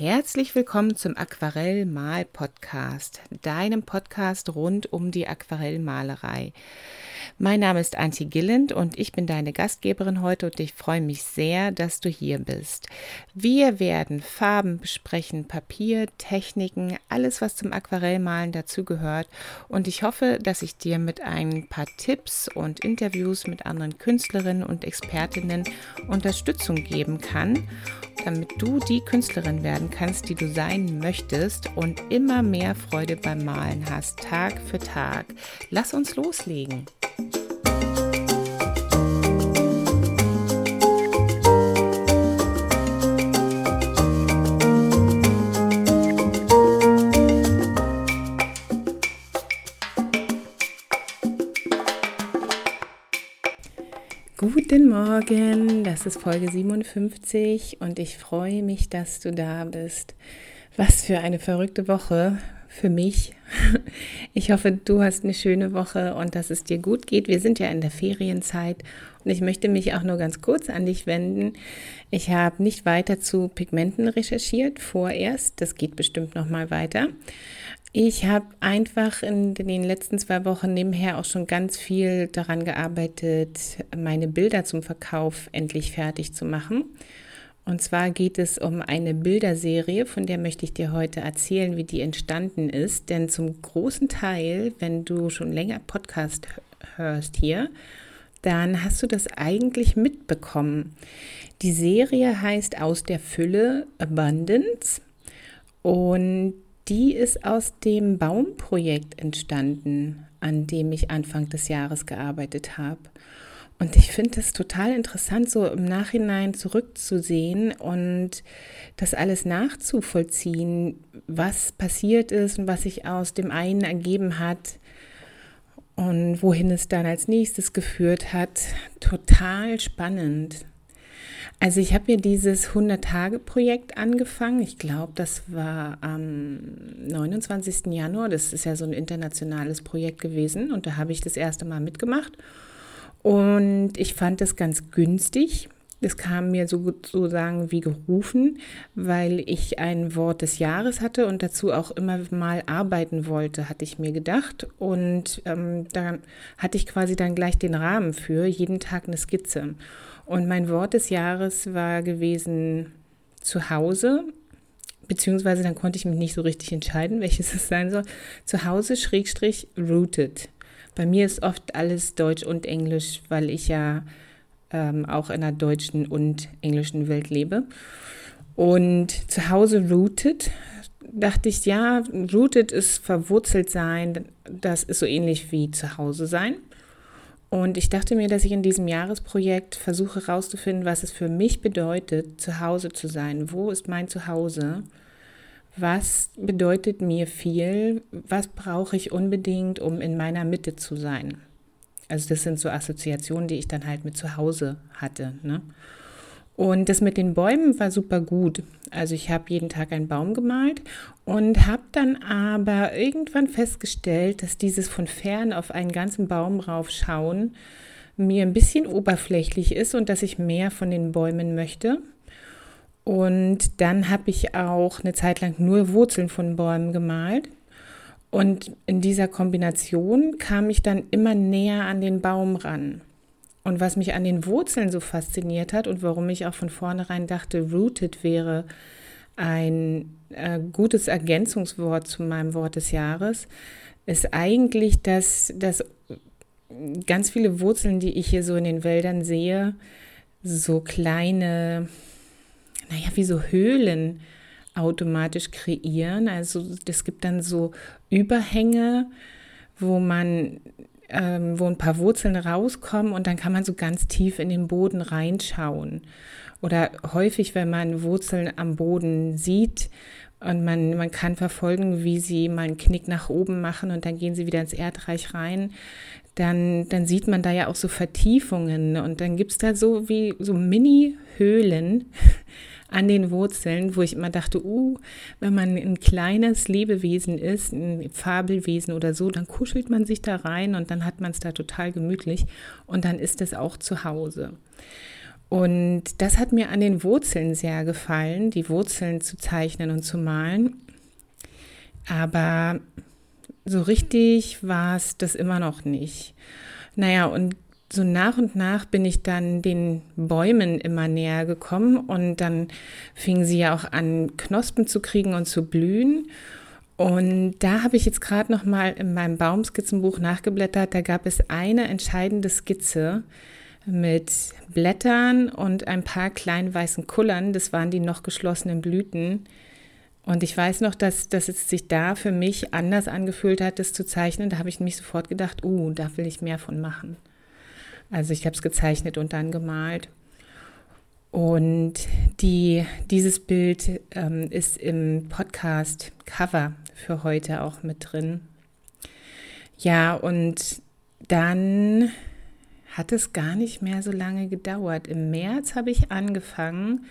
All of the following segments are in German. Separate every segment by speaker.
Speaker 1: Herzlich willkommen zum Aquarell-Mal-Podcast, deinem Podcast rund um die Aquarellmalerei. Mein Name ist Antje Gilland und ich bin deine Gastgeberin heute und ich freue mich sehr, dass du hier bist. Wir werden Farben besprechen, Papier, Techniken, alles, was zum Aquarellmalen dazugehört und ich hoffe, dass ich dir mit ein paar Tipps und Interviews mit anderen Künstlerinnen und Expertinnen Unterstützung geben kann, damit du die Künstlerin werden kannst, die du sein möchtest und immer mehr Freude beim Malen hast, Tag für Tag. Lass uns loslegen. Morgen, das ist Folge 57 und ich freue mich, dass du da bist. Was für eine verrückte Woche für mich. Ich hoffe, du hast eine schöne Woche und dass es dir gut geht. Wir sind ja in der Ferienzeit und ich möchte mich auch nur ganz kurz an dich wenden. Ich habe nicht weiter zu Pigmenten recherchiert vorerst. Das geht bestimmt noch mal weiter. Ich habe einfach in den letzten zwei Wochen nebenher auch schon ganz viel daran gearbeitet, meine Bilder zum Verkauf endlich fertig zu machen. Und zwar geht es um eine Bilderserie, von der möchte ich dir heute erzählen, wie die entstanden ist. Denn zum großen Teil, wenn du schon länger Podcast hörst hier, dann hast du das eigentlich mitbekommen. Die Serie heißt Aus der Fülle Abundance und die ist aus dem Baumprojekt entstanden, an dem ich Anfang des Jahres gearbeitet habe. Und ich finde es total interessant, so im Nachhinein zurückzusehen und das alles nachzuvollziehen, was passiert ist und was sich aus dem einen ergeben hat und wohin es dann als nächstes geführt hat. Total spannend. Also ich habe mir dieses 100-Tage-Projekt angefangen. Ich glaube, das war am 29. Januar. Das ist ja so ein internationales Projekt gewesen. Und da habe ich das erste Mal mitgemacht. Und ich fand das ganz günstig. Das kam mir sozusagen wie gerufen, weil ich ein Wort des Jahres hatte und dazu auch immer mal arbeiten wollte, hatte ich mir gedacht. Und ähm, da hatte ich quasi dann gleich den Rahmen für jeden Tag eine Skizze. Und mein Wort des Jahres war gewesen zu Hause, beziehungsweise dann konnte ich mich nicht so richtig entscheiden, welches es sein soll. Zu Hause schrägstrich rooted. Bei mir ist oft alles Deutsch und Englisch, weil ich ja ähm, auch in einer deutschen und englischen Welt lebe. Und zu Hause rooted dachte ich, ja, rooted ist verwurzelt sein, das ist so ähnlich wie zu Hause sein. Und ich dachte mir, dass ich in diesem Jahresprojekt versuche herauszufinden, was es für mich bedeutet, zu Hause zu sein. Wo ist mein Zuhause? Was bedeutet mir viel? Was brauche ich unbedingt, um in meiner Mitte zu sein? Also das sind so Assoziationen, die ich dann halt mit zu Hause hatte. Ne? Und das mit den Bäumen war super gut. Also ich habe jeden Tag einen Baum gemalt und habe dann aber irgendwann festgestellt, dass dieses von fern auf einen ganzen Baum raufschauen mir ein bisschen oberflächlich ist und dass ich mehr von den Bäumen möchte. Und dann habe ich auch eine Zeit lang nur Wurzeln von Bäumen gemalt. Und in dieser Kombination kam ich dann immer näher an den Baum ran. Und was mich an den Wurzeln so fasziniert hat und warum ich auch von vornherein dachte, rooted wäre ein äh, gutes Ergänzungswort zu meinem Wort des Jahres, ist eigentlich, dass, dass ganz viele Wurzeln, die ich hier so in den Wäldern sehe, so kleine, naja, wie so Höhlen automatisch kreieren. Also es gibt dann so Überhänge, wo man ähm, wo ein paar Wurzeln rauskommen und dann kann man so ganz tief in den Boden reinschauen. Oder häufig, wenn man Wurzeln am Boden sieht und man, man kann verfolgen, wie sie mal einen Knick nach oben machen und dann gehen sie wieder ins Erdreich rein, dann, dann sieht man da ja auch so Vertiefungen und dann gibt es da so wie so Mini-Höhlen, an den Wurzeln, wo ich immer dachte, uh, wenn man ein kleines Lebewesen ist, ein Fabelwesen oder so, dann kuschelt man sich da rein und dann hat man es da total gemütlich und dann ist es auch zu Hause. Und das hat mir an den Wurzeln sehr gefallen, die Wurzeln zu zeichnen und zu malen. Aber so richtig war es das immer noch nicht. Naja, und so nach und nach bin ich dann den Bäumen immer näher gekommen und dann fingen sie ja auch an, Knospen zu kriegen und zu blühen. Und da habe ich jetzt gerade noch mal in meinem Baumskizzenbuch nachgeblättert. Da gab es eine entscheidende Skizze mit Blättern und ein paar kleinen weißen Kullern. Das waren die noch geschlossenen Blüten. Und ich weiß noch, dass, dass es sich da für mich anders angefühlt hat, das zu zeichnen. Da habe ich mich sofort gedacht, uh, da will ich mehr von machen. Also ich habe es gezeichnet und dann gemalt. Und die, dieses Bild ähm, ist im Podcast Cover für heute auch mit drin. Ja, und dann hat es gar nicht mehr so lange gedauert. Im März habe ich angefangen,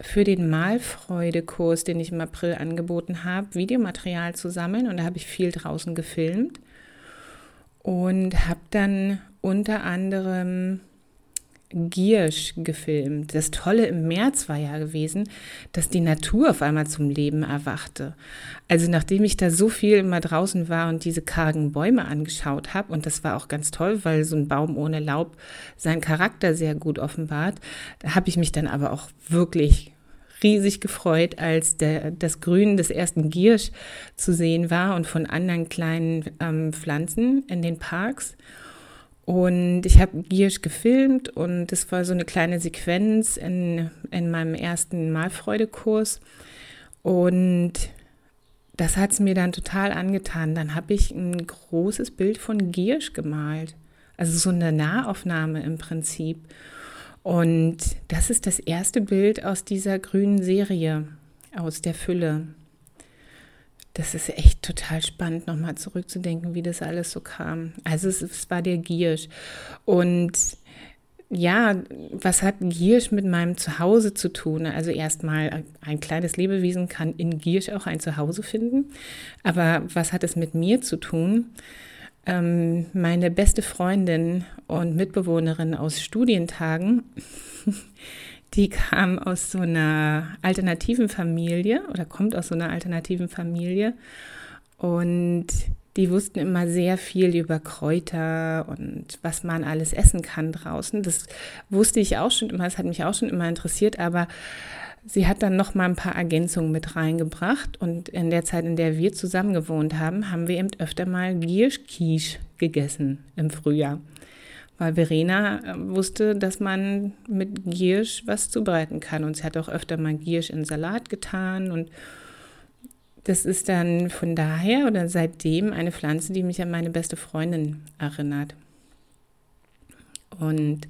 Speaker 1: für den Malfreude-Kurs, den ich im April angeboten habe, Videomaterial zu sammeln. Und da habe ich viel draußen gefilmt und habe dann unter anderem Giersch gefilmt. Das Tolle im März war ja gewesen, dass die Natur auf einmal zum Leben erwachte. Also nachdem ich da so viel immer draußen war und diese kargen Bäume angeschaut habe, und das war auch ganz toll, weil so ein Baum ohne Laub seinen Charakter sehr gut offenbart, da habe ich mich dann aber auch wirklich riesig gefreut, als der, das Grün des ersten Giersch zu sehen war und von anderen kleinen ähm, Pflanzen in den Parks. Und ich habe Giersch gefilmt und das war so eine kleine Sequenz in, in meinem ersten Malfreude-Kurs. Und das hat es mir dann total angetan. Dann habe ich ein großes Bild von Giersch gemalt. Also so eine Nahaufnahme im Prinzip. Und das ist das erste Bild aus dieser grünen Serie, aus der Fülle. Das ist echt total spannend, nochmal zurückzudenken, wie das alles so kam. Also es, es war der Giersch. Und ja, was hat Giersch mit meinem Zuhause zu tun? Also erstmal, ein kleines Lebewesen kann in Giersch auch ein Zuhause finden. Aber was hat es mit mir zu tun? Ähm, meine beste Freundin und Mitbewohnerin aus Studientagen, die kam aus so einer alternativen Familie oder kommt aus so einer alternativen Familie. Und die wussten immer sehr viel über Kräuter und was man alles essen kann draußen. Das wusste ich auch schon immer, das hat mich auch schon immer interessiert, aber Sie hat dann noch mal ein paar Ergänzungen mit reingebracht. Und in der Zeit, in der wir zusammen gewohnt haben, haben wir eben öfter mal Gierschkisch gegessen im Frühjahr, weil Verena äh, wusste, dass man mit Giersch was zubereiten kann und sie hat auch öfter mal Giersch in Salat getan und das ist dann von daher oder seitdem eine Pflanze, die mich an meine beste Freundin erinnert. Und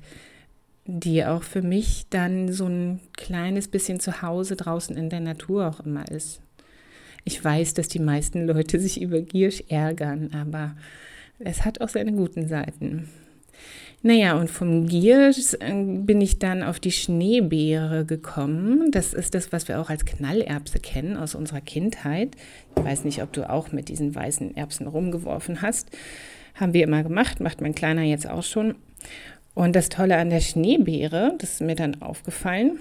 Speaker 1: die auch für mich dann so ein kleines bisschen zu Hause draußen in der Natur auch immer ist. Ich weiß, dass die meisten Leute sich über Giersch ärgern, aber es hat auch seine guten Seiten. Naja, und vom Giersch äh, bin ich dann auf die Schneebeere gekommen. Das ist das, was wir auch als Knallerbse kennen aus unserer Kindheit. Ich weiß nicht, ob du auch mit diesen weißen Erbsen rumgeworfen hast. Haben wir immer gemacht, macht mein Kleiner jetzt auch schon. Und das Tolle an der Schneebeere, das ist mir dann aufgefallen,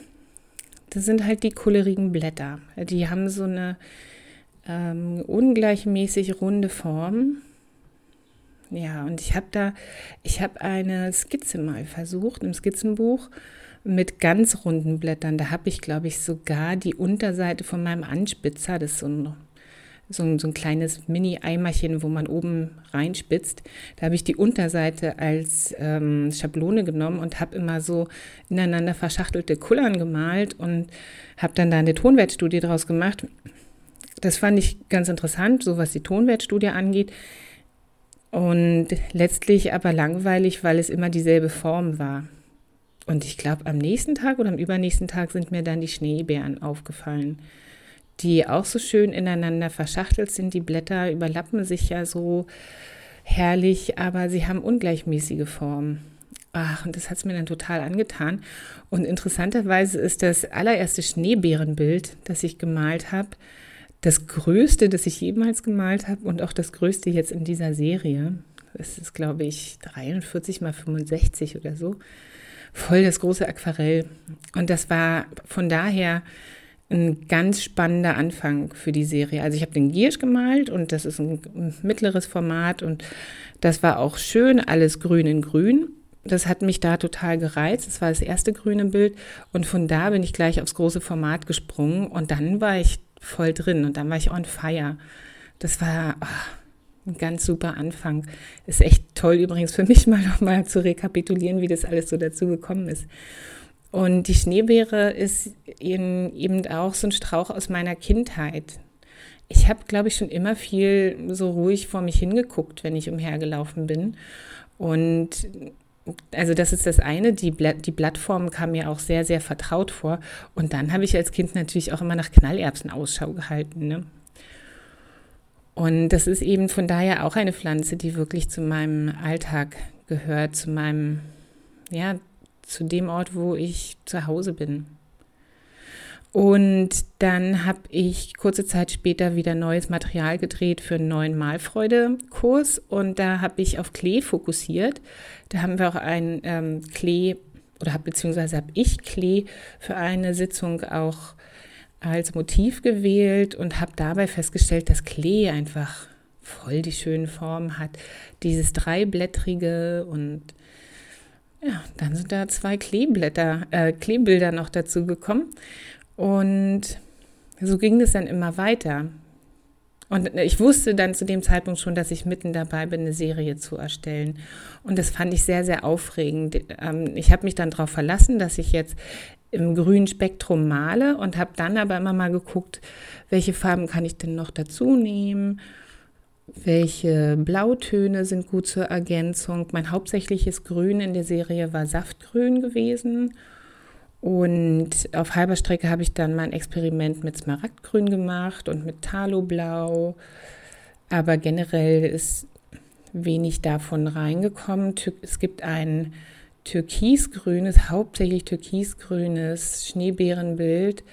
Speaker 1: das sind halt die kollerigen Blätter. Die haben so eine ähm, ungleichmäßig runde Form. Ja, und ich habe da, ich habe eine Skizze mal versucht im Skizzenbuch mit ganz runden Blättern. Da habe ich, glaube ich, sogar die Unterseite von meinem Anspitzer, das ist so ein so ein, so ein kleines Mini-Eimerchen, wo man oben reinspitzt. Da habe ich die Unterseite als ähm, Schablone genommen und habe immer so ineinander verschachtelte Kullern gemalt und habe dann da eine Tonwertstudie draus gemacht. Das fand ich ganz interessant, so was die Tonwertstudie angeht. Und letztlich aber langweilig, weil es immer dieselbe Form war. Und ich glaube, am nächsten Tag oder am übernächsten Tag sind mir dann die Schneebären aufgefallen die auch so schön ineinander verschachtelt sind. Die Blätter überlappen sich ja so herrlich, aber sie haben ungleichmäßige Formen. Ach, und das hat es mir dann total angetan. Und interessanterweise ist das allererste Schneebärenbild, das ich gemalt habe, das größte, das ich jemals gemalt habe und auch das größte jetzt in dieser Serie. Das ist, glaube ich, 43 mal 65 oder so. voll das große Aquarell. Und das war von daher ein ganz spannender Anfang für die Serie. Also ich habe den Giersch gemalt und das ist ein mittleres Format und das war auch schön, alles grün in grün. Das hat mich da total gereizt. Das war das erste grüne Bild und von da bin ich gleich aufs große Format gesprungen und dann war ich voll drin und dann war ich on fire. Das war oh, ein ganz super Anfang. Ist echt toll übrigens für mich mal nochmal zu rekapitulieren, wie das alles so dazu gekommen ist. Und die Schneebeere ist eben, eben auch so ein Strauch aus meiner Kindheit. Ich habe, glaube ich, schon immer viel so ruhig vor mich hingeguckt, wenn ich umhergelaufen bin. Und also das ist das eine, die, Blatt, die Blattform kam mir auch sehr, sehr vertraut vor. Und dann habe ich als Kind natürlich auch immer nach Knallerbsen Ausschau gehalten. Ne? Und das ist eben von daher auch eine Pflanze, die wirklich zu meinem Alltag gehört, zu meinem, ja, zu dem Ort, wo ich zu Hause bin. Und dann habe ich kurze Zeit später wieder neues Material gedreht für einen neuen Malfreude-Kurs und da habe ich auf Klee fokussiert. Da haben wir auch ein ähm, Klee oder hab, beziehungsweise habe ich Klee für eine Sitzung auch als Motiv gewählt und habe dabei festgestellt, dass Klee einfach voll die schönen Formen hat. Dieses dreiblättrige und ja, dann sind da zwei Kleeblätter, äh, Kleebilder noch dazu gekommen. Und so ging es dann immer weiter. Und ich wusste dann zu dem Zeitpunkt schon, dass ich mitten dabei bin, eine Serie zu erstellen. Und das fand ich sehr, sehr aufregend. Ähm, ich habe mich dann darauf verlassen, dass ich jetzt im grünen Spektrum male und habe dann aber immer mal geguckt, welche Farben kann ich denn noch dazu nehmen welche Blautöne sind gut zur Ergänzung. Mein hauptsächliches Grün in der Serie war Saftgrün gewesen. Und auf halber Strecke habe ich dann mein Experiment mit Smaragdgrün gemacht und mit Taloblau. Aber generell ist wenig davon reingekommen. Es gibt ein türkisgrünes, hauptsächlich türkisgrünes Schneebeerenbild.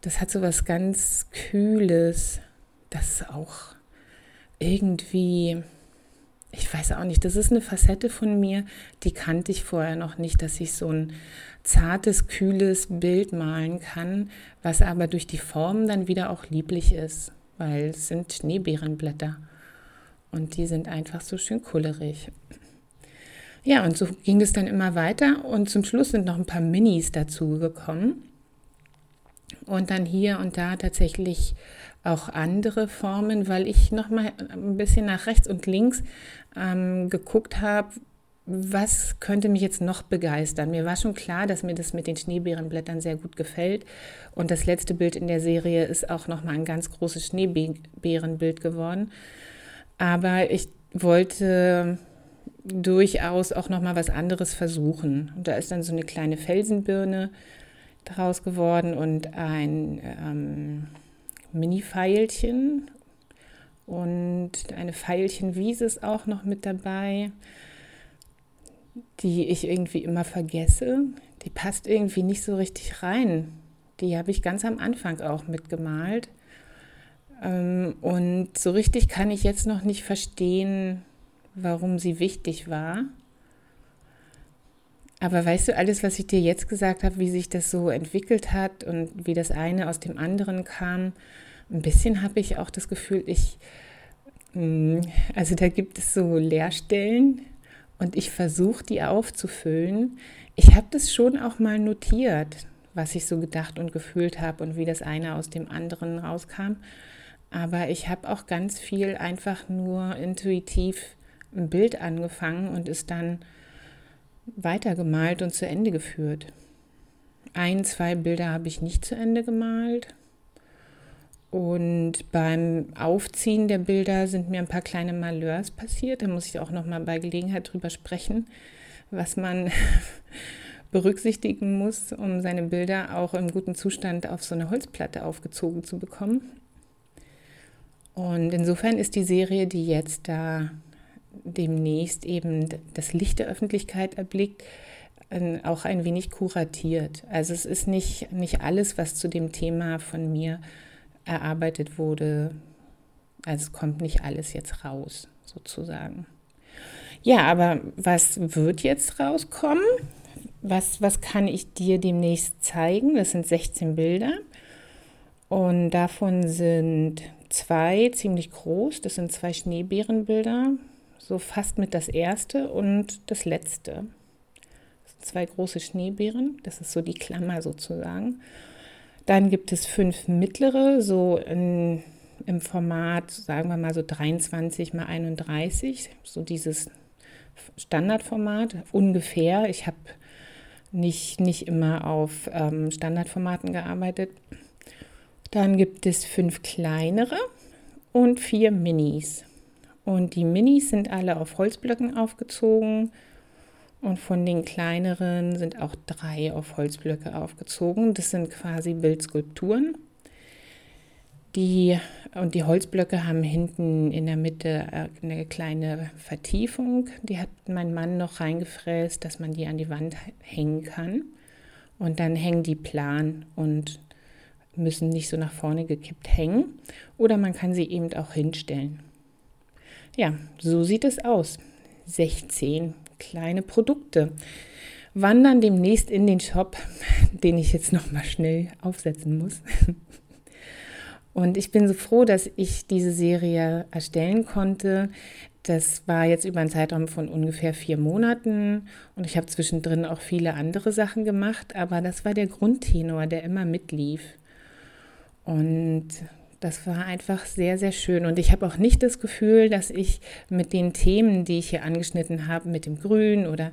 Speaker 1: Das hat so was ganz Kühles. Das ist auch irgendwie, ich weiß auch nicht, das ist eine Facette von mir, die kannte ich vorher noch nicht, dass ich so ein zartes, kühles Bild malen kann, was aber durch die Form dann wieder auch lieblich ist, weil es sind Schneebeerenblätter und die sind einfach so schön kullerig. Ja, und so ging es dann immer weiter und zum Schluss sind noch ein paar Minis dazu gekommen und dann hier und da tatsächlich auch andere Formen, weil ich noch mal ein bisschen nach rechts und links ähm, geguckt habe, was könnte mich jetzt noch begeistern? Mir war schon klar, dass mir das mit den Schneebeerenblättern sehr gut gefällt. Und das letzte Bild in der Serie ist auch noch mal ein ganz großes Schneebeerenbild geworden. Aber ich wollte durchaus auch noch mal was anderes versuchen. Und da ist dann so eine kleine Felsenbirne daraus geworden und ein ähm, Mini-Pfeilchen und eine Pfeilchenwiese ist auch noch mit dabei, die ich irgendwie immer vergesse. Die passt irgendwie nicht so richtig rein. Die habe ich ganz am Anfang auch mitgemalt. Ähm, und so richtig kann ich jetzt noch nicht verstehen, warum sie wichtig war. Aber weißt du, alles, was ich dir jetzt gesagt habe, wie sich das so entwickelt hat und wie das eine aus dem anderen kam, ein bisschen habe ich auch das Gefühl, ich, mm, also da gibt es so Leerstellen und ich versuche die aufzufüllen. Ich habe das schon auch mal notiert, was ich so gedacht und gefühlt habe und wie das eine aus dem anderen rauskam. Aber ich habe auch ganz viel einfach nur intuitiv ein Bild angefangen und es dann weitergemalt und zu Ende geführt. Ein, zwei Bilder habe ich nicht zu Ende gemalt. Und beim Aufziehen der Bilder sind mir ein paar kleine Malheurs passiert. Da muss ich auch noch mal bei Gelegenheit drüber sprechen, was man berücksichtigen muss, um seine Bilder auch im guten Zustand auf so eine Holzplatte aufgezogen zu bekommen. Und insofern ist die Serie, die jetzt da demnächst eben das Licht der Öffentlichkeit erblickt, auch ein wenig kuratiert. Also es ist nicht, nicht alles, was zu dem Thema von mir erarbeitet wurde. Also es kommt nicht alles jetzt raus, sozusagen. Ja, aber was wird jetzt rauskommen? was, was kann ich dir demnächst zeigen? Das sind 16 Bilder und davon sind zwei ziemlich groß. Das sind zwei Schneebärenbilder, so fast mit das erste und das letzte. Das zwei große Schneebären, das ist so die Klammer sozusagen. Dann gibt es fünf mittlere, so in, im Format, sagen wir mal so 23 mal 31, so dieses Standardformat ungefähr. Ich habe nicht, nicht immer auf ähm, Standardformaten gearbeitet. Dann gibt es fünf kleinere und vier Minis. Und die Minis sind alle auf Holzblöcken aufgezogen. Und von den kleineren sind auch drei auf Holzblöcke aufgezogen. Das sind quasi Bildskulpturen. Die, und die Holzblöcke haben hinten in der Mitte äh, eine kleine Vertiefung. Die hat mein Mann noch reingefräst, dass man die an die Wand hängen kann. Und dann hängen die plan und müssen nicht so nach vorne gekippt hängen. Oder man kann sie eben auch hinstellen. Ja, so sieht es aus. 16 kleine Produkte wandern demnächst in den Shop, den ich jetzt noch mal schnell aufsetzen muss. Und ich bin so froh, dass ich diese Serie erstellen konnte. Das war jetzt über einen Zeitraum von ungefähr vier Monaten und ich habe zwischendrin auch viele andere Sachen gemacht, aber das war der Grundtenor, der immer mitlief. Und das war einfach sehr, sehr schön. Und ich habe auch nicht das Gefühl, dass ich mit den Themen, die ich hier angeschnitten habe, mit dem Grün oder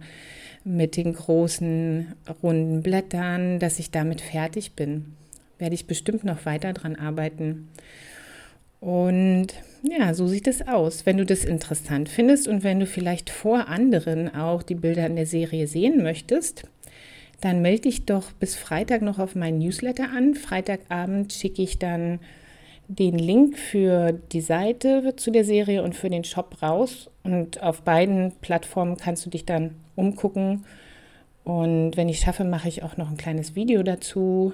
Speaker 1: mit den großen runden Blättern, dass ich damit fertig bin werde ich bestimmt noch weiter dran arbeiten. Und ja, so sieht es aus. Wenn du das interessant findest und wenn du vielleicht vor anderen auch die Bilder in der Serie sehen möchtest, dann melde dich doch bis Freitag noch auf meinen Newsletter an. Freitagabend schicke ich dann den Link für die Seite zu der Serie und für den Shop raus. Und auf beiden Plattformen kannst du dich dann umgucken. Und wenn ich schaffe, mache ich auch noch ein kleines Video dazu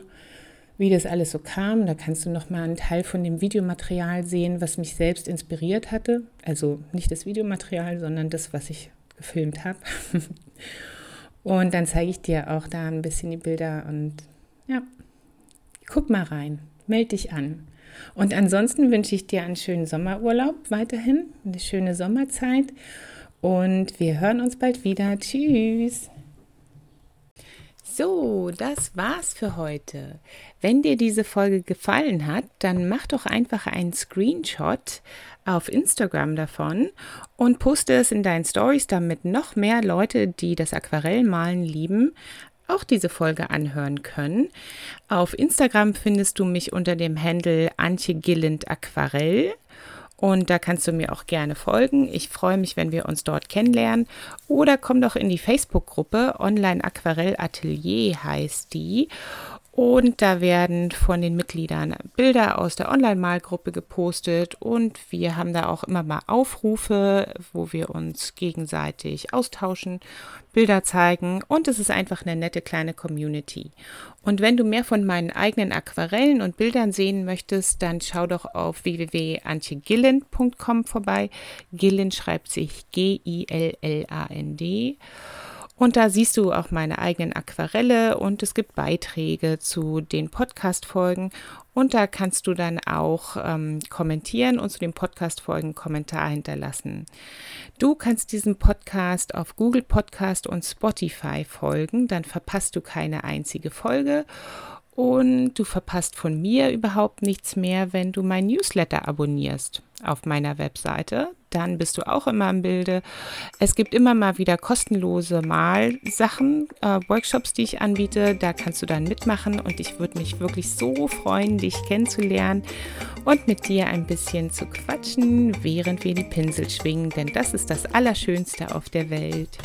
Speaker 1: wie das alles so kam. Da kannst du noch mal einen Teil von dem Videomaterial sehen, was mich selbst inspiriert hatte. Also nicht das Videomaterial, sondern das, was ich gefilmt habe. und dann zeige ich dir auch da ein bisschen die Bilder und ja, guck mal rein, melde dich an. Und ansonsten wünsche ich dir einen schönen Sommerurlaub weiterhin, eine schöne Sommerzeit und wir hören uns bald wieder. Tschüss. So, das war's für heute. Wenn dir diese Folge gefallen hat, dann mach doch einfach einen Screenshot auf Instagram davon und poste es in deinen Stories, damit noch mehr Leute, die das Aquarellmalen lieben, auch diese Folge anhören können. Auf Instagram findest du mich unter dem Handle Antje Gilland Aquarell und da kannst du mir auch gerne folgen. Ich freue mich, wenn wir uns dort kennenlernen. Oder komm doch in die Facebook-Gruppe Online Aquarell Atelier heißt die. Und da werden von den Mitgliedern Bilder aus der Online-Malgruppe gepostet und wir haben da auch immer mal Aufrufe, wo wir uns gegenseitig austauschen, Bilder zeigen und es ist einfach eine nette kleine Community. Und wenn du mehr von meinen eigenen Aquarellen und Bildern sehen möchtest, dann schau doch auf www.antjegilland.com vorbei. Gilland schreibt sich G-I-L-L-A-N-D. Und da siehst du auch meine eigenen Aquarelle und es gibt Beiträge zu den Podcast-Folgen. Und da kannst du dann auch ähm, kommentieren und zu den Podcast-Folgen Kommentar hinterlassen. Du kannst diesem Podcast auf Google Podcast und Spotify folgen, dann verpasst du keine einzige Folge. Und du verpasst von mir überhaupt nichts mehr, wenn du mein Newsletter abonnierst auf meiner Webseite. Dann bist du auch immer im Bilde. Es gibt immer mal wieder kostenlose Malsachen, äh, Workshops, die ich anbiete. Da kannst du dann mitmachen und ich würde mich wirklich so freuen, dich kennenzulernen und mit dir ein bisschen zu quatschen, während wir die Pinsel schwingen, denn das ist das Allerschönste auf der Welt.